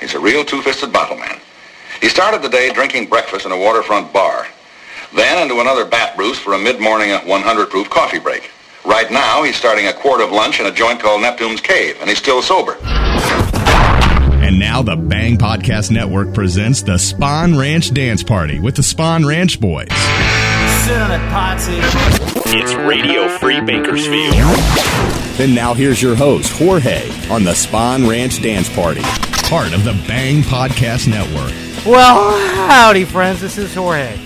He's a real two-fisted bottle man. He started the day drinking breakfast in a waterfront bar. Then into another bat Bruce for a mid-morning 100 proof coffee break. Right now, he's starting a quart of lunch in a joint called Neptune's Cave, and he's still sober. And now the Bang Podcast Network presents the Spawn Ranch Dance Party with the Spawn Ranch Boys. It's Radio Free Bakersfield. And now here's your host, Jorge, on the Spawn Ranch Dance Party, part of the Bang Podcast Network. Well, howdy, friends. This is Jorge.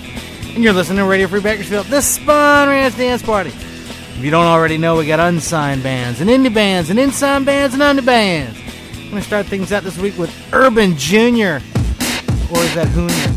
And you're listening to Radio Free Bakersfield, the Spawn Ranch Dance Party. If you don't already know, we got unsigned bands, and indie bands, and unsigned bands, and under bands. I'm going to start things out this week with Urban Jr. Or is that Junior?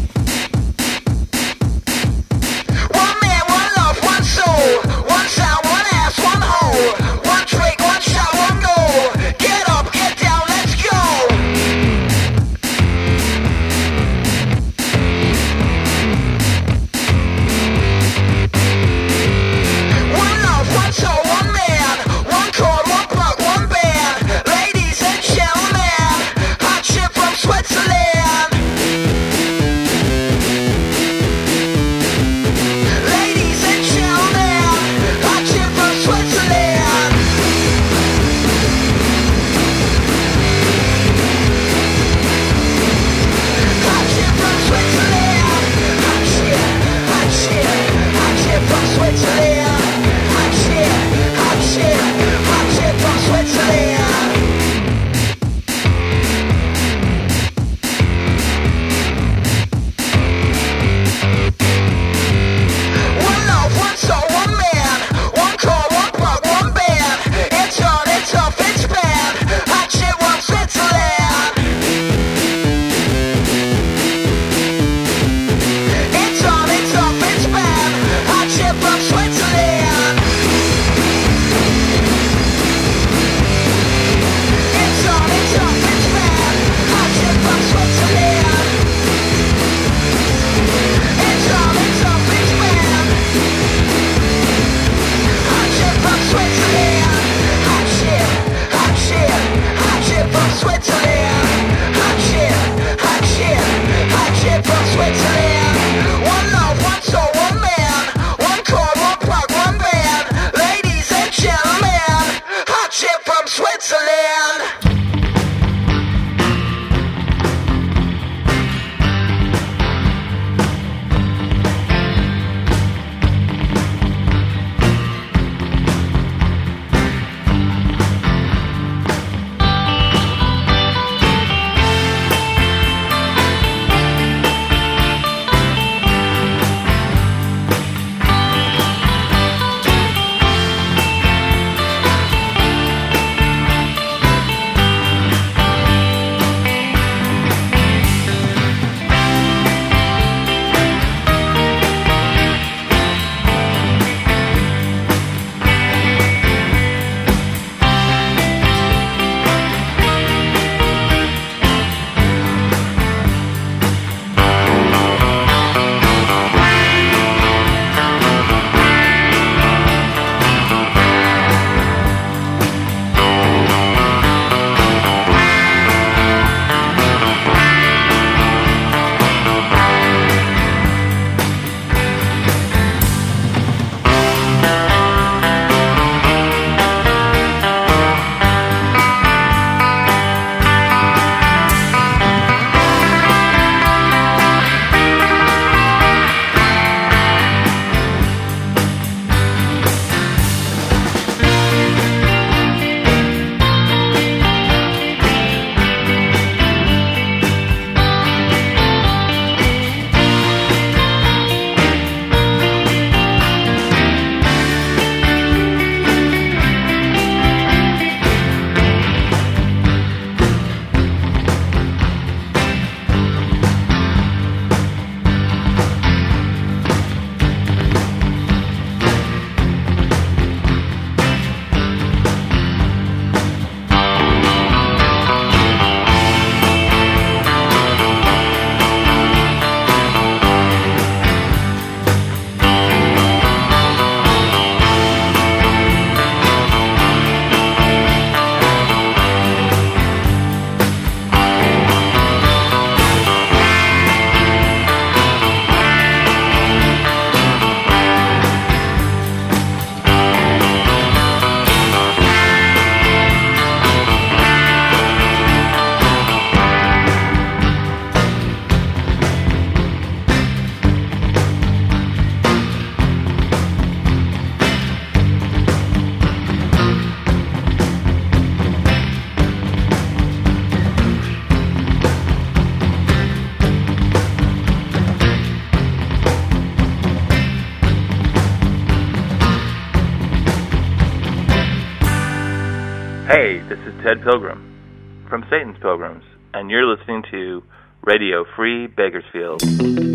Listening to Radio Free Bakersfield.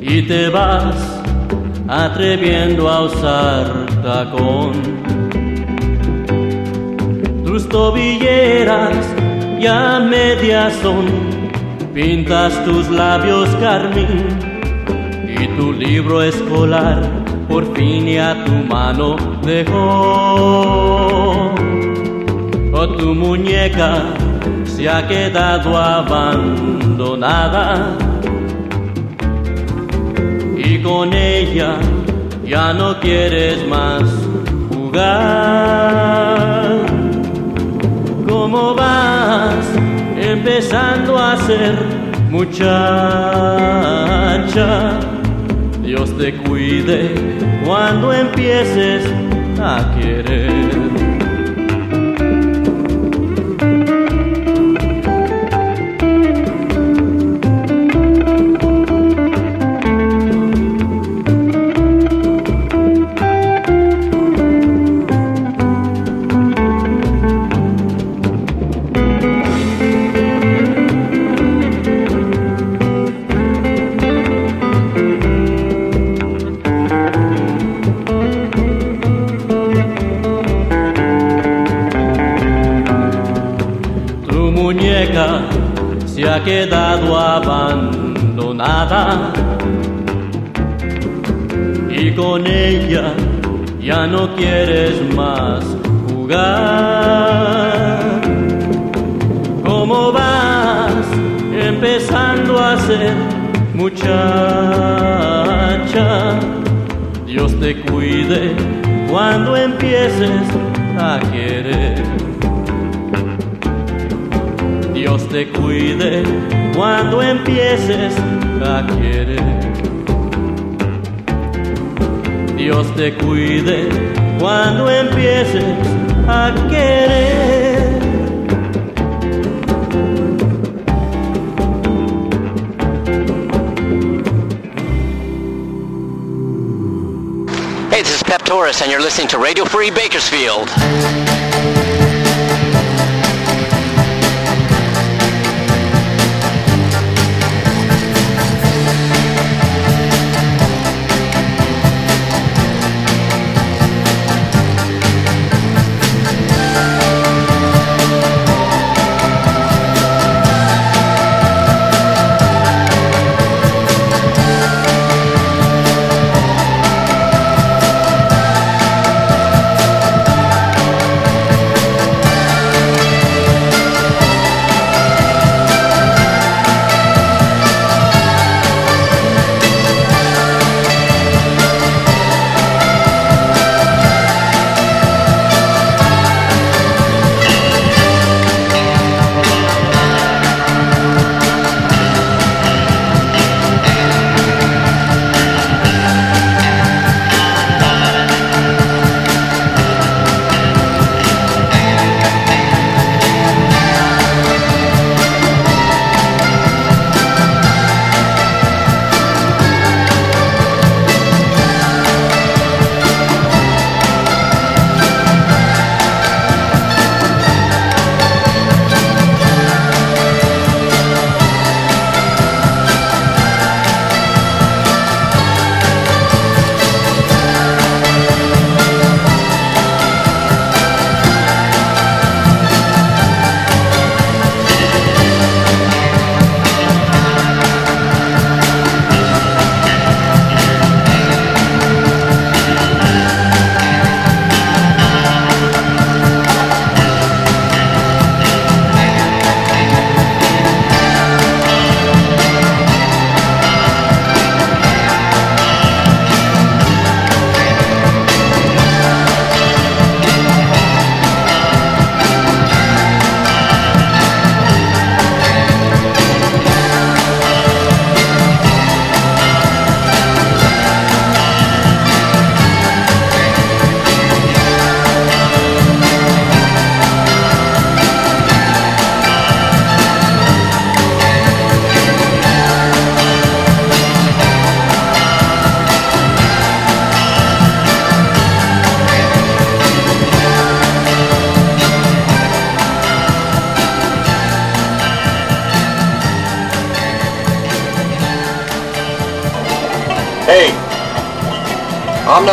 Y te vas atreviendo a usar tacón. Tus tobilleras ya medias son, pintas tus labios carmín y tu libro escolar por fin ya tu mano dejó. O tu muñeca se ha quedado abandonada y con ella ya no quieres más jugar. ¿Cómo vas empezando a ser muchacha? Dios te cuide cuando empieces a querer. Y con ella ya no quieres más jugar. ¿Cómo vas empezando a ser muchacha? Dios te cuide cuando empieces a querer. Dios te cuide cuando empieces a Dios te cuide cuando empieces a querer. Hey, this is Pep Torres, and you're listening to Radio Free Bakersfield.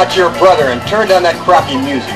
I'm your brother, and turn down that crappy music.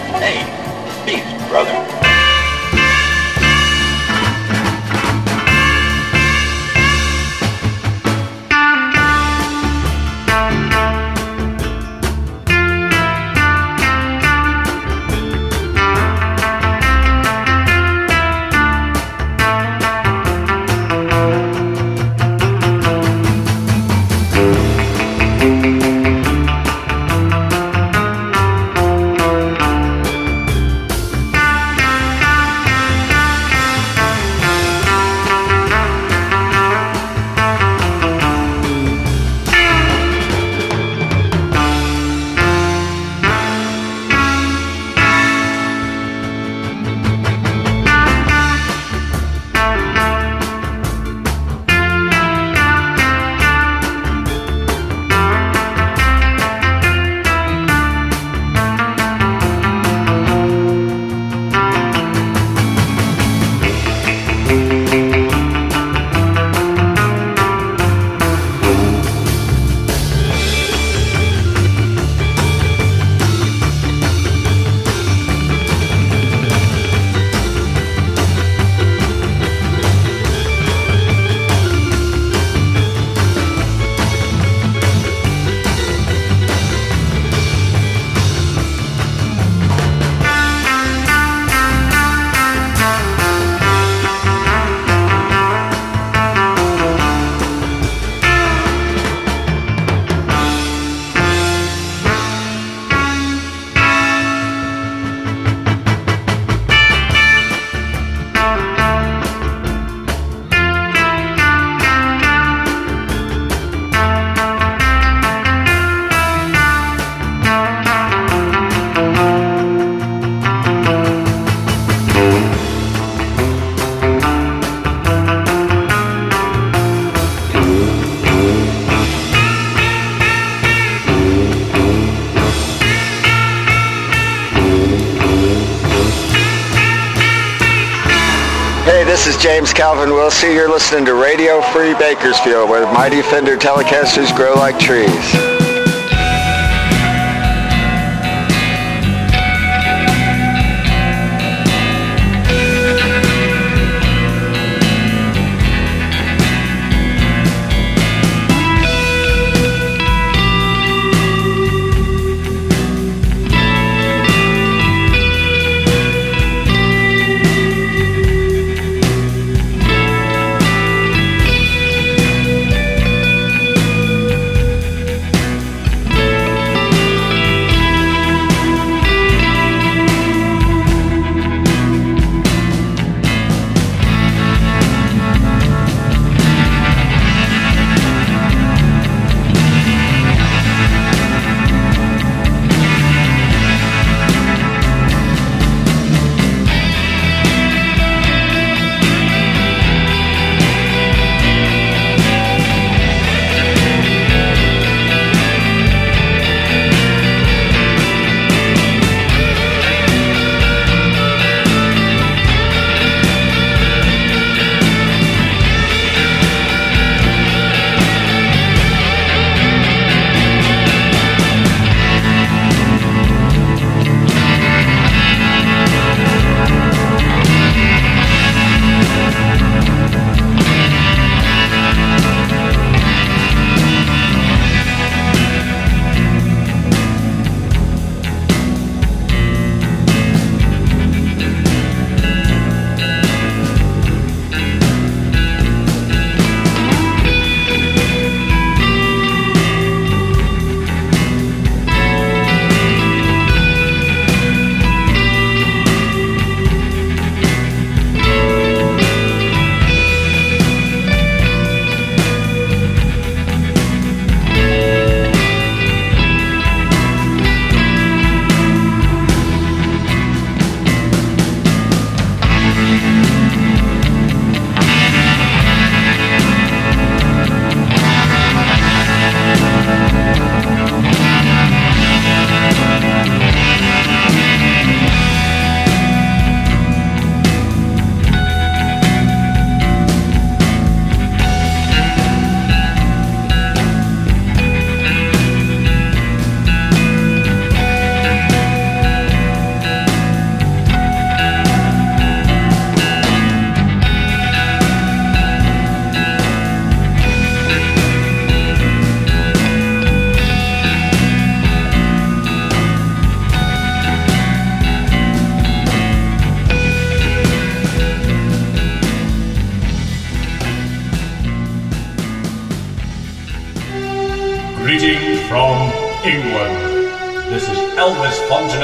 Calvin Wilsey. You're listening to Radio Free Bakersfield, where mighty Fender Telecasters grow like trees.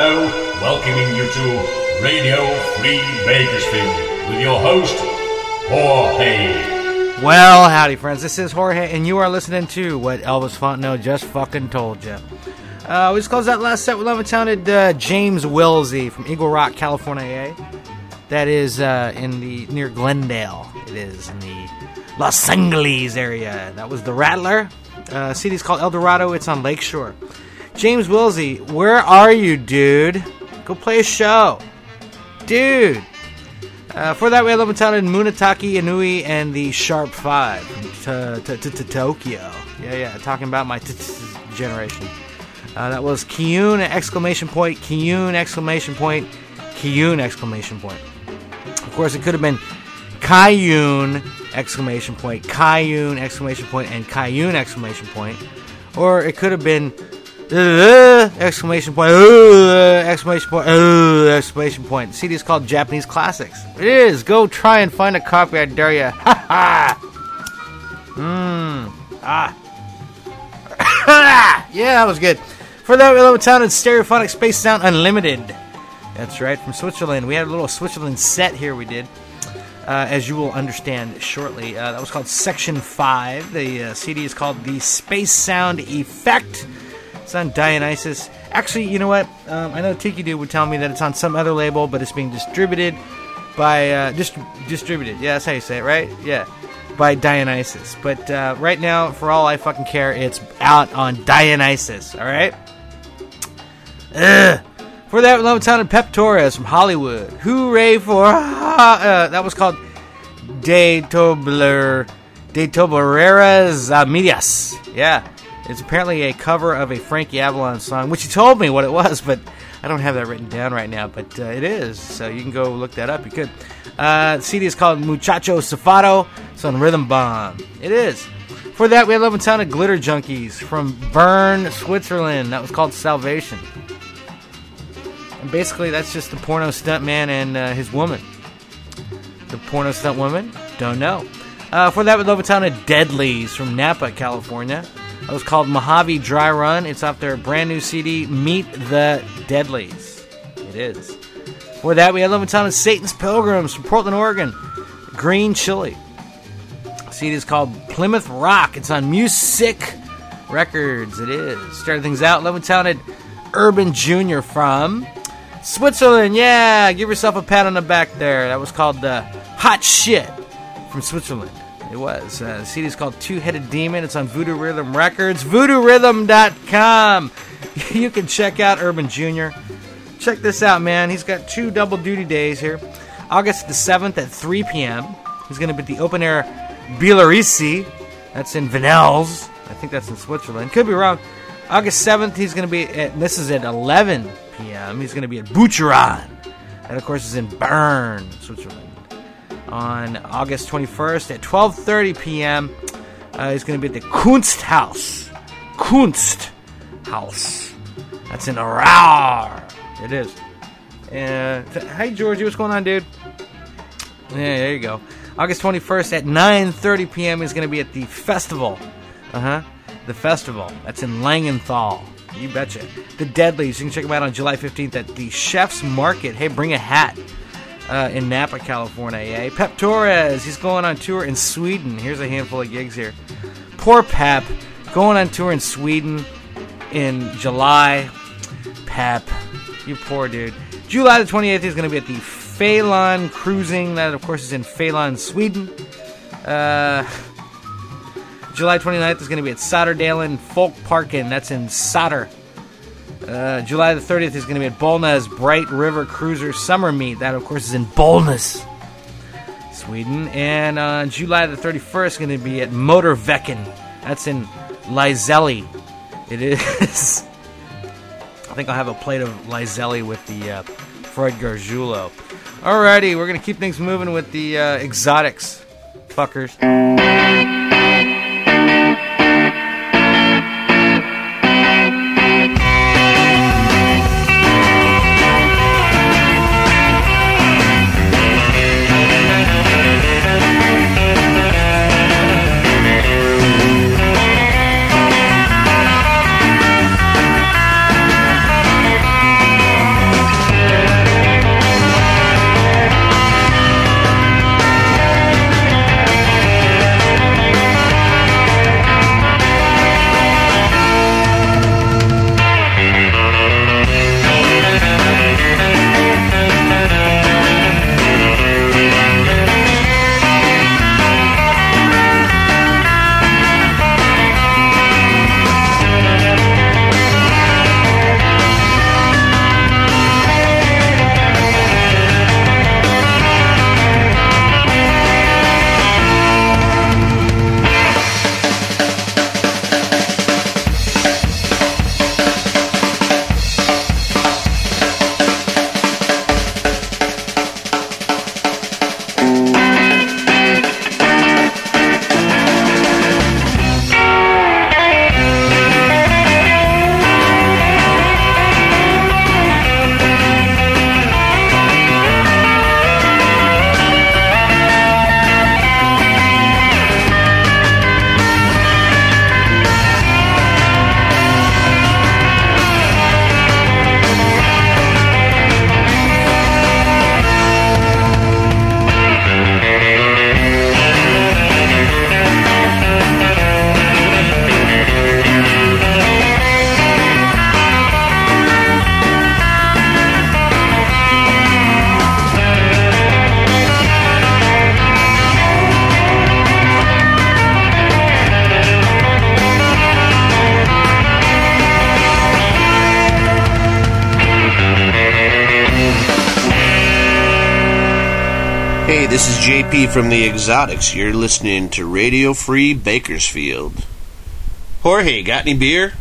Fontenot welcoming you to Radio Free Bakersfield with your host, Jorge. Well, howdy, friends. This is Jorge, and you are listening to what Elvis Fontenot just fucking told you. Uh, we just closed that last set with Levittown uh, James Wilsey from Eagle Rock, California. That is uh, in the near Glendale. It is in the Los Angeles area. That was the Rattler. Uh, called El Dorado. It's on Lakeshore. James Wilsey, where are you, dude? Go play a show, dude. Uh, for that, we had Levittown and Munataki Inui and the Sharp Five from t- t- t- Tokyo. Yeah, yeah, talking about my generation. Uh, that was Kiyun exclamation point, Kiyun exclamation point, Kiyun exclamation point. Of course, it could have been Kayun exclamation point, Kayun exclamation point, and Kayun exclamation point, or it could have been uh, exclamation point, uh, exclamation point, uh, exclamation point. The CD is called Japanese Classics. It is. Go try and find a copy. I dare you. Ha ha. Mmm. Ah. yeah, that was good. For that, love town and Stereophonic Space Sound Unlimited. That's right, from Switzerland. We had a little Switzerland set here we did, uh, as you will understand shortly. Uh, that was called Section 5. The uh, CD is called The Space Sound Effect. It's on Dionysus. Actually, you know what? Um, I know Tiki Dude would tell me that it's on some other label, but it's being distributed by. Uh, dist- distributed. Yeah, that's how you say it, right? Yeah. By Dionysus. But uh, right now, for all I fucking care, it's out on Dionysus, alright? Ugh. For that, Love and Pep Torres from Hollywood. Hooray for. Uh, that was called De Tobler. De Tobilleras Amigas. Yeah. It's apparently a cover of a Frankie Avalon song, which he told me what it was, but I don't have that written down right now, but uh, it is. So you can go look that up. You could. Uh, the CD is called Muchacho Safado. It's on Rhythm Bomb. It is. For that, we had Love and Town of Glitter Junkies from Bern, Switzerland. That was called Salvation. And basically, that's just the porno stunt man and uh, his woman. The porno stunt woman? Don't know. Uh, for that, we love a town of Deadlies from Napa, California. It was called Mojave Dry Run. It's off their brand new CD, Meet the Deadlies. It is. For that, we had Love a town of Satan's Pilgrims from Portland, Oregon. Green Chili. CD is called Plymouth Rock. It's on Musick Records. It is. Starting things out, Love Talented Urban Jr. from Switzerland. Yeah, give yourself a pat on the back there. That was called uh, Hot Shit from Switzerland. It was. Uh, the CD is called Two Headed Demon. It's on Voodoo Rhythm Records. VoodooRhythm.com. You can check out Urban Jr. Check this out, man. He's got two double duty days here. August the 7th at 3 p.m. He's going to be at the open air Bielorisi. That's in Vanels. I think that's in Switzerland. Could be wrong. August 7th, he's going to be at, this is at 11 p.m. He's going to be at Bucheron. That, of course, is in Bern, Switzerland. On August 21st at 12.30 p.m., uh, he's going to be at the Kunsthaus. Kunsthaus. That's in Aarau. It is. Uh, hey, Georgie, what's going on, dude? Yeah, there you go. August 21st at 9:30 p.m. is going to be at the festival. Uh huh. The festival. That's in Langenthal. You betcha. The Deadlies. You can check them out on July 15th at the Chef's Market. Hey, bring a hat. Uh, in Napa, California. Eh? Pep Torres. He's going on tour in Sweden. Here's a handful of gigs here. Poor Pep. Going on tour in Sweden in July. Pep. You poor dude. July the 28th, he's going to be at the Phelan Cruising. That, of course, is in Phelan, Sweden. Uh, July 29th is going to be at Sotterdalen Folk Parken. That's in Sotter. Uh, July the 30th is going to be at Bollnäs Bright River Cruiser Summer Meet. That, of course, is in Bollnäs, Sweden. And uh, July the 31st is going to be at Motorvecken. That's in Lizelli. It is. I think I'll have a plate of Lizelli with the uh, Freud Gargiulo. Alrighty, we're going to keep things moving with the uh, exotics. Fuckers. JP from the Exotics. You're listening to Radio Free Bakersfield. Jorge, got any beer?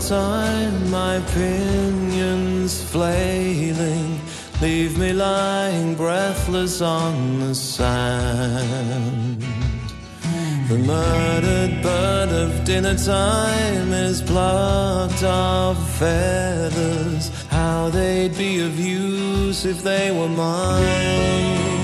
Summertime, my pinions flailing leave me lying breathless on the sand. The murdered bird of dinner time is plucked of feathers. How they'd be of use if they were mine.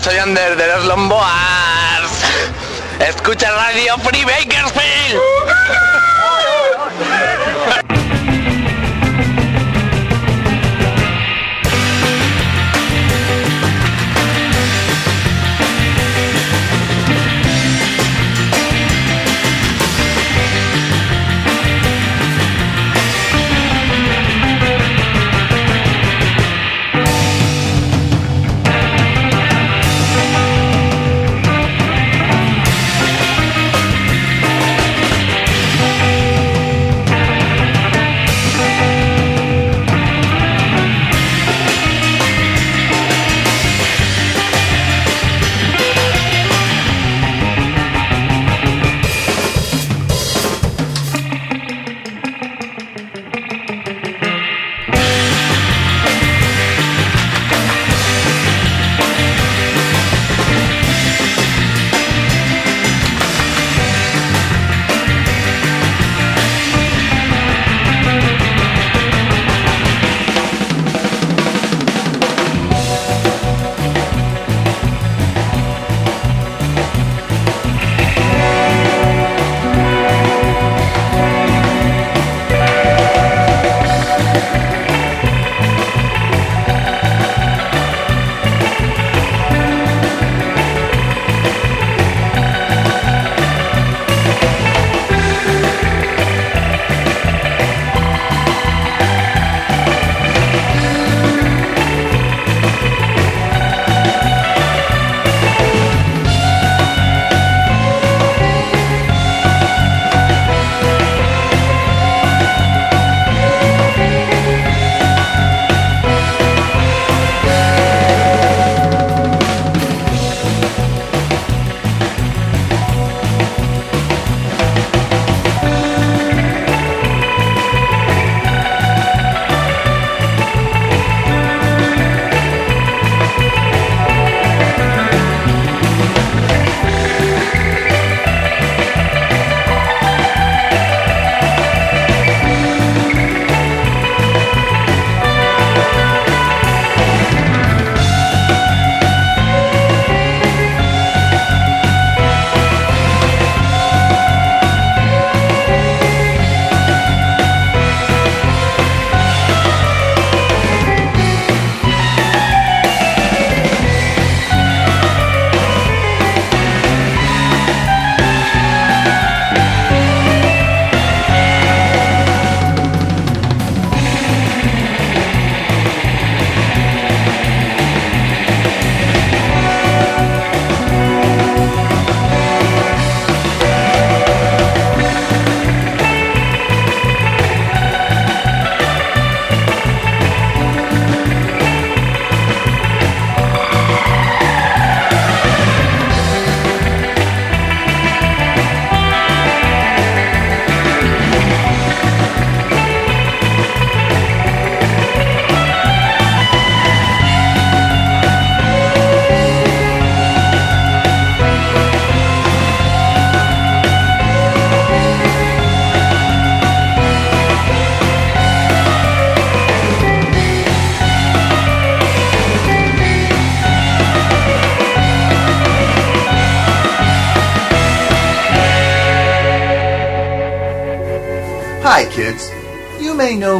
Soy Ander de los Lomboas. Escucha Radio Free Bakersfield.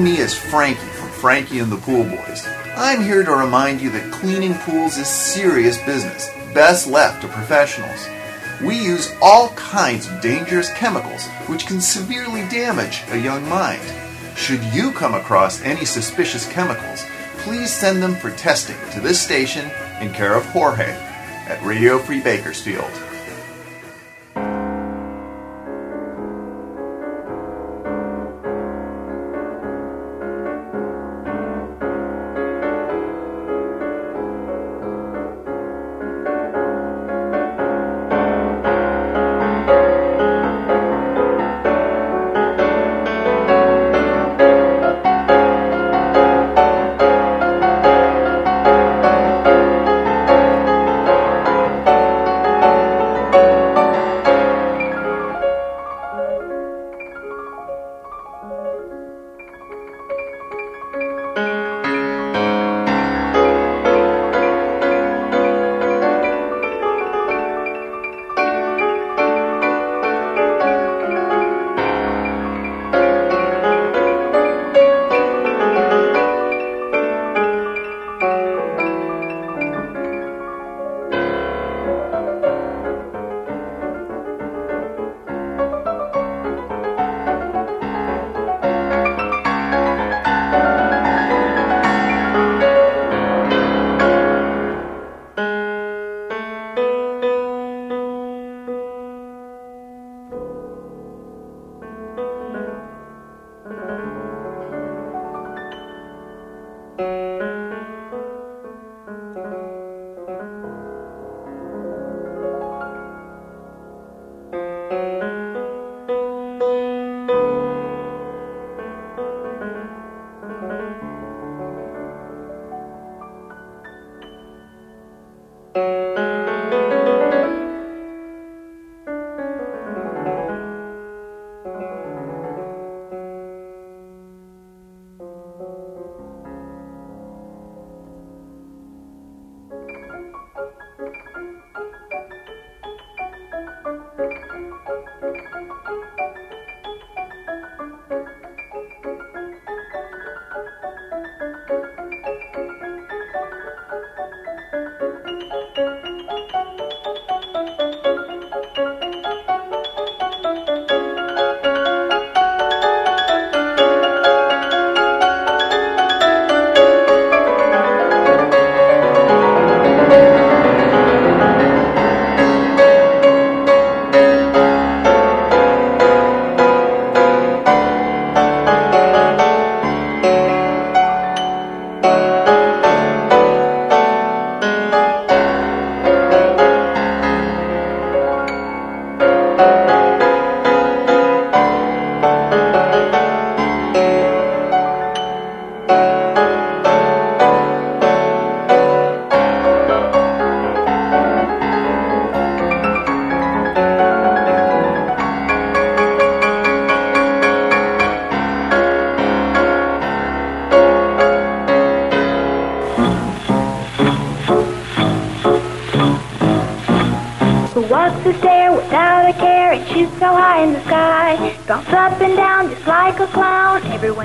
Me as Frankie from Frankie and the Pool Boys. I'm here to remind you that cleaning pools is serious business, best left to professionals. We use all kinds of dangerous chemicals which can severely damage a young mind. Should you come across any suspicious chemicals, please send them for testing to this station in care of Jorge at Radio Free Bakersfield.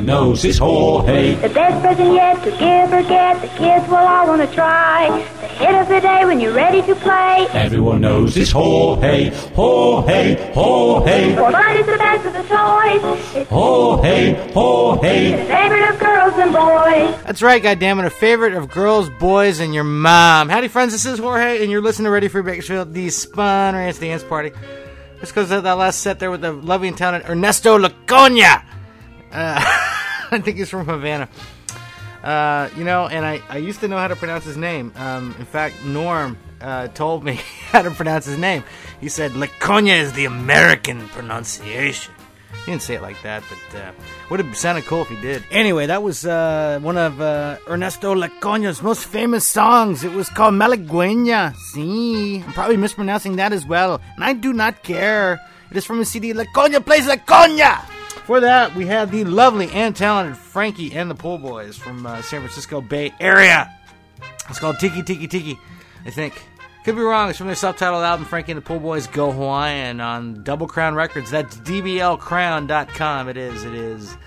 Knows his Jorge. The best present yet to give or get. The kids will all want to try. The hit of the day when you're ready to play. Everyone knows his Jorge. Jorge, Jorge. For fun is the best of the toys. It's Jorge, Jorge. the favorite of girls and boys. That's right, goddammit, a favorite of girls, boys, and your mom. Howdy, friends, this is Jorge, and you're listening to Ready for Bakersfield, the Spun Ranch Dance Party. Just because of that last set there with the lovely and talented Ernesto Lecuona. I think he's from Havana. Uh, you know, and I, I used to know how to pronounce his name. Um, in fact, Norm uh, told me how to pronounce his name. He said Laconia is the American pronunciation. He didn't say it like that, but uh, would have sounded cool if he did. Anyway, that was uh, one of uh, Ernesto Lecuona's most famous songs. It was called Malagueña. See, I'm probably mispronouncing that as well, and I do not care. It is from the CD Lecuona Plays Lecuona. For that, we had the lovely and talented Frankie and the Pool Boys from uh, San Francisco Bay Area. It's called Tiki Tiki Tiki, I think. Could be wrong. It's from their self-titled album, Frankie and the Pool Boys Go Hawaiian on Double Crown Records. That's dblcrown.com. It is, it is.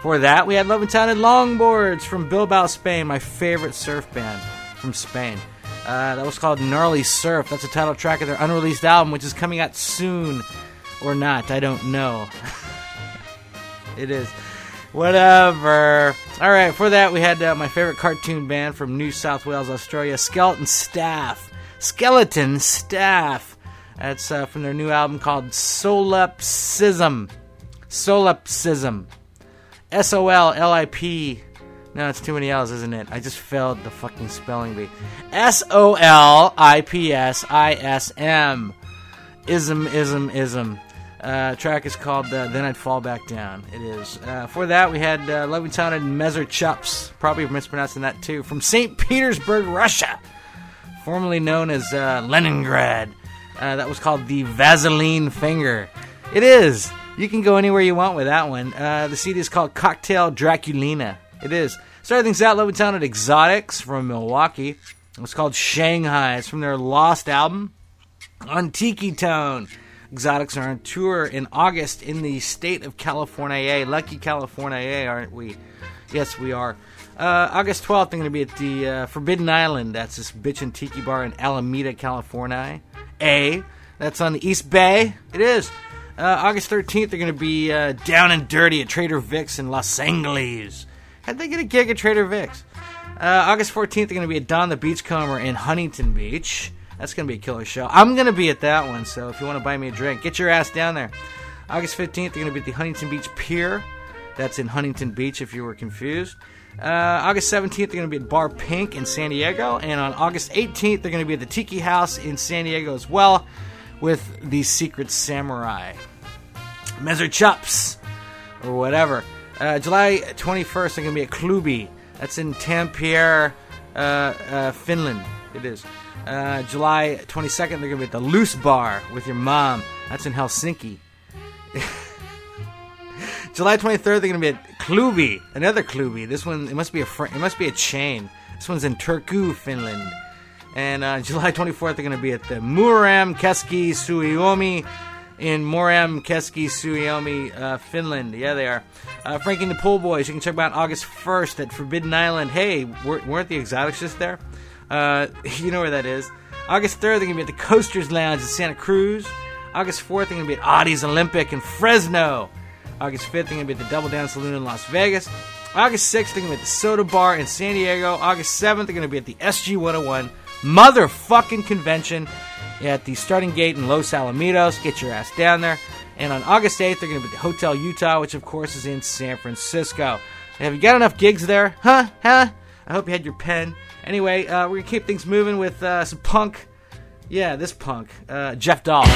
For that, we had Love and Talented Longboards from Bilbao, Spain, my favorite surf band from Spain. Uh, that was called Gnarly Surf. That's the title track of their unreleased album, which is coming out soon or not. I don't know. it is. Whatever. All right, for that, we had uh, my favorite cartoon band from New South Wales, Australia, Skeleton Staff. Skeleton Staff. That's uh, from their new album called Solipsism. Solipsism. S O L L I P. No, it's too many L's, isn't it? I just failed the fucking spelling bee. S O L I P S I S M. Ism, ism, ism. Uh, track is called uh, Then I'd Fall Back Down. It is. Uh, for that, we had uh, Loving Sounded Messer Chups. Probably mispronouncing that too. From St. Petersburg, Russia. Formerly known as uh, Leningrad. Uh, that was called The Vaseline Finger. It is. You can go anywhere you want with that one. Uh, the CD is called Cocktail Draculina. It is. Starting things out, Loving Sounded Exotics from Milwaukee. It was called Shanghai. It's from their Lost album on Tiki Tone. Exotics are on tour in August in the state of California. A. Lucky California, aren't we? Yes, we are. Uh, August 12th, they're going to be at the uh, Forbidden Island. That's this bitchin' tiki bar in Alameda, California. A. That's on the East Bay. It is. Uh, August 13th, they're going to be uh, down and dirty at Trader Vic's in Los Angeles. How'd they get a gig at Trader Vic's? Uh, August 14th, they're going to be at Don the Beachcomber in Huntington Beach. That's going to be a killer show. I'm going to be at that one, so if you want to buy me a drink, get your ass down there. August 15th, they're going to be at the Huntington Beach Pier. That's in Huntington Beach if you were confused. Uh, August 17th, they're going to be at Bar Pink in San Diego. And on August 18th, they're going to be at the Tiki House in San Diego as well with the Secret Samurai. Messer Chups or whatever. Uh, July 21st, they're going to be at Klubi. That's in Tampere, uh, uh, Finland. It is. Uh, July 22nd, they're going to be at the Loose Bar with your mom. That's in Helsinki. July 23rd, they're going to be at Klubi, another Klubi. This one, it must be a fr- it must be a chain. This one's in Turku, Finland. And uh, July 24th, they're going to be at the Muram Keski Suomi in Moram Keski Suomi, uh, Finland. Yeah, they are. Uh, Frankie and the Pool Boys, you can check them out August 1st at Forbidden Island. Hey, weren't weren't the Exotics just there? Uh, you know where that is. August 3rd, they're going to be at the Coasters Lounge in Santa Cruz. August 4th, they're going to be at Audie's Olympic in Fresno. August 5th, they're going to be at the Double Down Saloon in Las Vegas. August 6th, they're going to be at the Soda Bar in San Diego. August 7th, they're going to be at the SG 101 motherfucking convention at the starting gate in Los Alamitos. Get your ass down there. And on August 8th, they're going to be at the Hotel Utah, which of course is in San Francisco. Have you got enough gigs there? Huh? Huh? I hope you had your pen. Anyway, uh, we're to keep things moving with uh, some punk. Yeah, this punk. Uh, Jeff Dahl.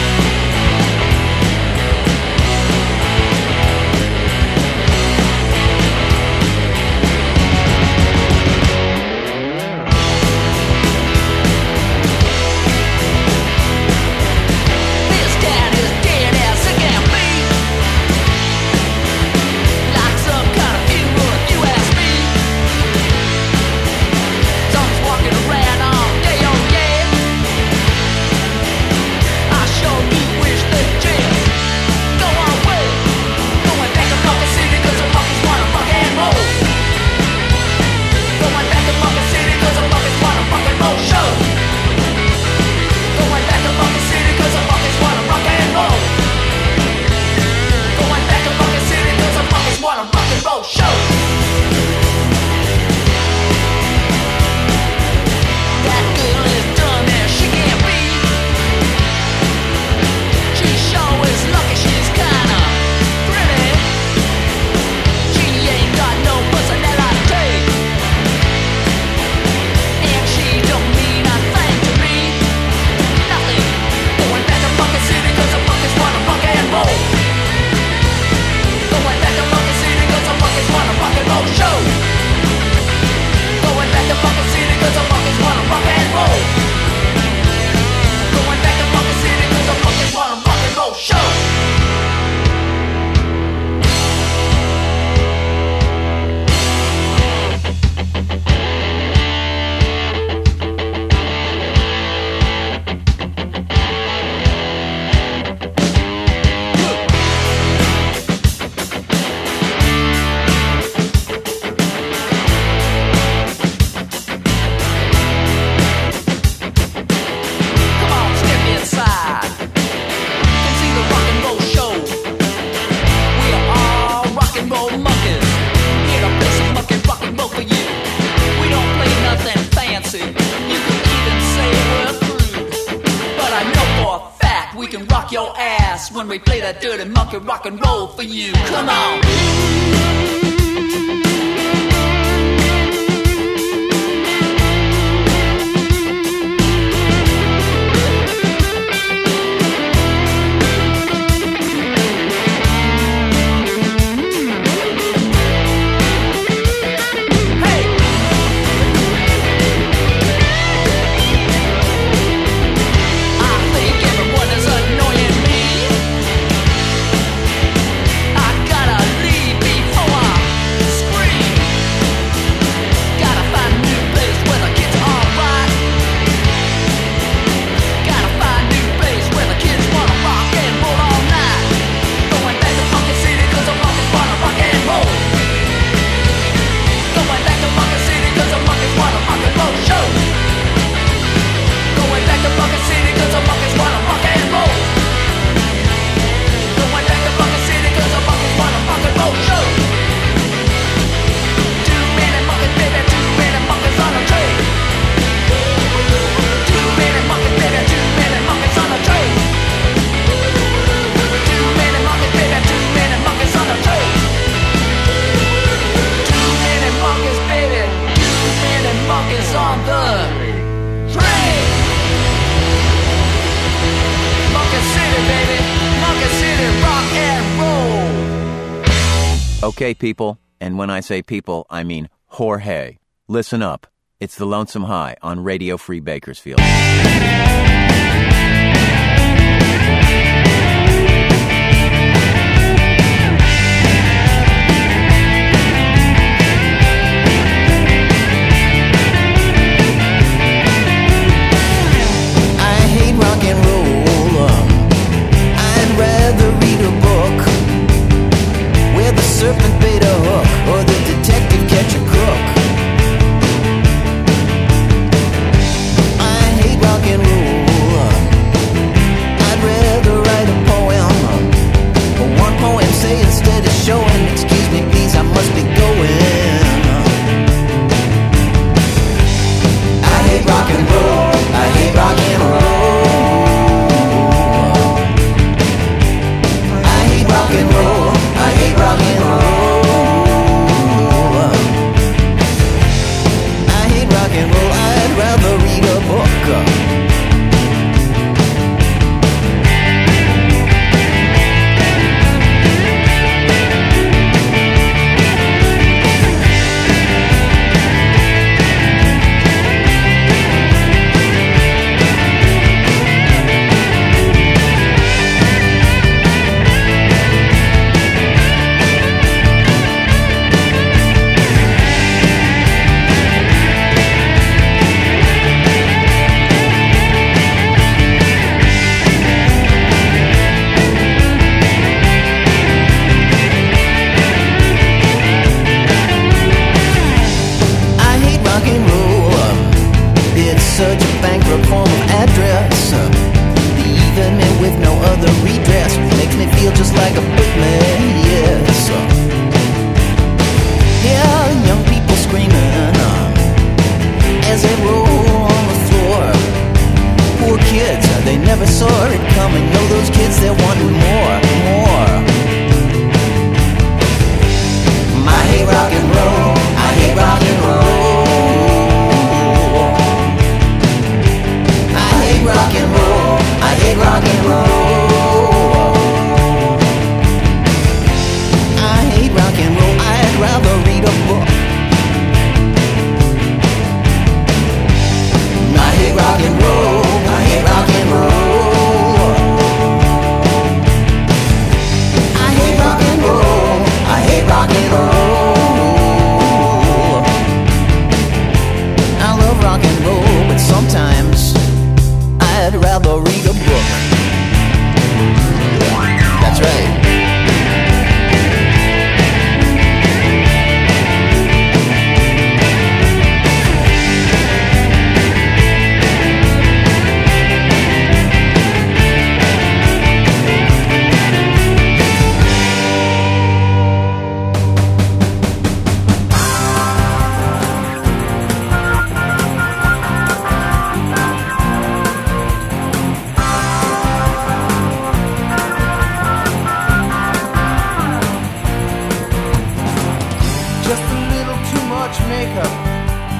Okay, people, and when I say people, I mean Jorge. Listen up. It's the Lonesome High on Radio Free Bakersfield. serpent bait a hook, or the detective catch a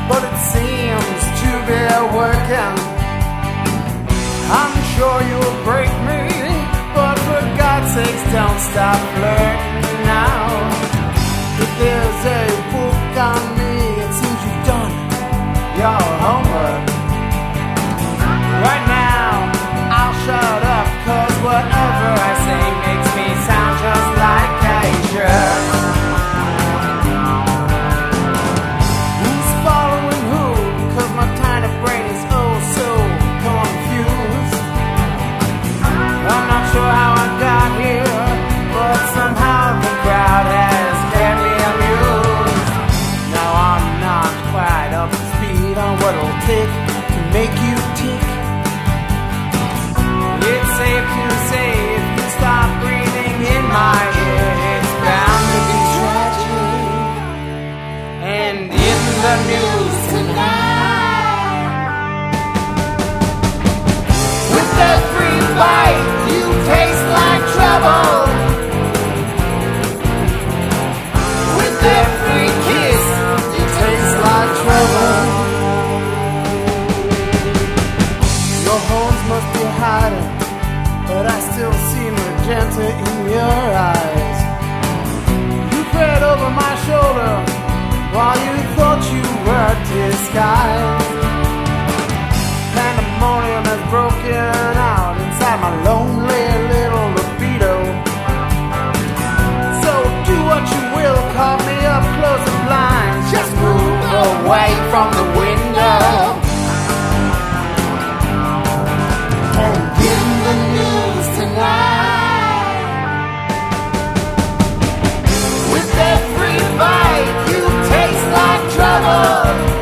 but it seems to be working. I'm sure you'll break me, but for God's sakes, don't stop learning. skies. Pandemonium has broken out inside my lonely little libido. So do what you will, call me up, close the blinds, Just move away from the window. And dim the news tonight. With every bite, you taste like trouble.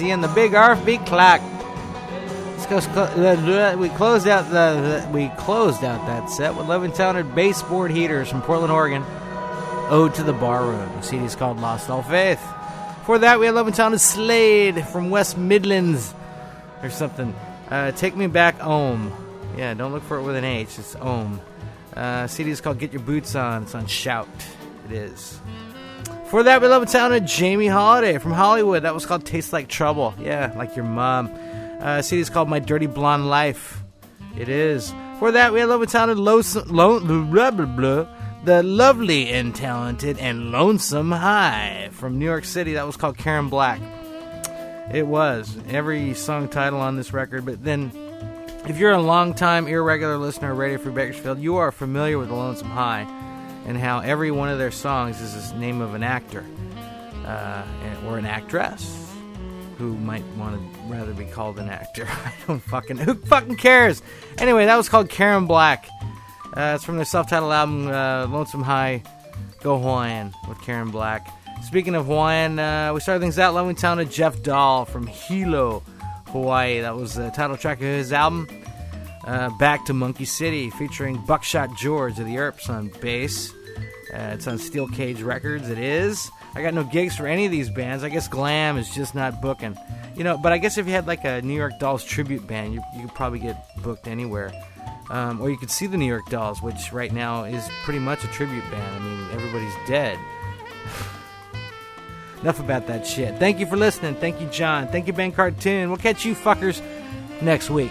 188. I see in the big RFB go. We closed out the, the we closed out that set with Levin-Towned baseboard heaters from Portland, Oregon. Ode to the Barroom. The CD is called Lost All Faith. For that, we had Levin-Towned Slade from West Midlands or something. Uh, Take Me Back Ohm. Yeah, don't look for it with an H. It's Ohm. Uh, CD is called Get Your Boots On. It's on Shout. It is. For that, we love a town of Jamie Holiday from Hollywood. That was called Tastes Like Trouble. Yeah, like your mom. Uh, CD is called My Dirty Blonde Life. It is. For that, we love a town of Lonesome, Lone, blah, blah, blah, the lovely and talented and lonesome High from New York City. That was called Karen Black. It was. Every song title on this record, but then if you're a long-time irregular listener of Radio Free Bakersfield, you are familiar with the Lonesome High and how every one of their songs is the name of an actor uh, or an actress who might want to rather be called an actor. I don't fucking who fucking cares. Anyway, that was called Karen Black. Uh, it's from their self-titled album uh, Lonesome High. Go Hawaiian with Karen Black. Speaking of Hawaiian, uh, we started things out loving town of Jeff Dahl from Hilo, Hawaii. That was the title track of his album. Uh, Back to Monkey City, featuring Buckshot George of the Earps on bass. Uh, it's on Steel Cage Records. It is. I got no gigs for any of these bands. I guess Glam is just not booking. You know, but I guess if you had like a New York Dolls tribute band, you, you could probably get booked anywhere. Um, or you could see the New York Dolls, which right now is pretty much a tribute band. I mean, everybody's dead. Enough about that shit. Thank you for listening. Thank you, John. Thank you, Ben Cartoon. We'll catch you fuckers next week.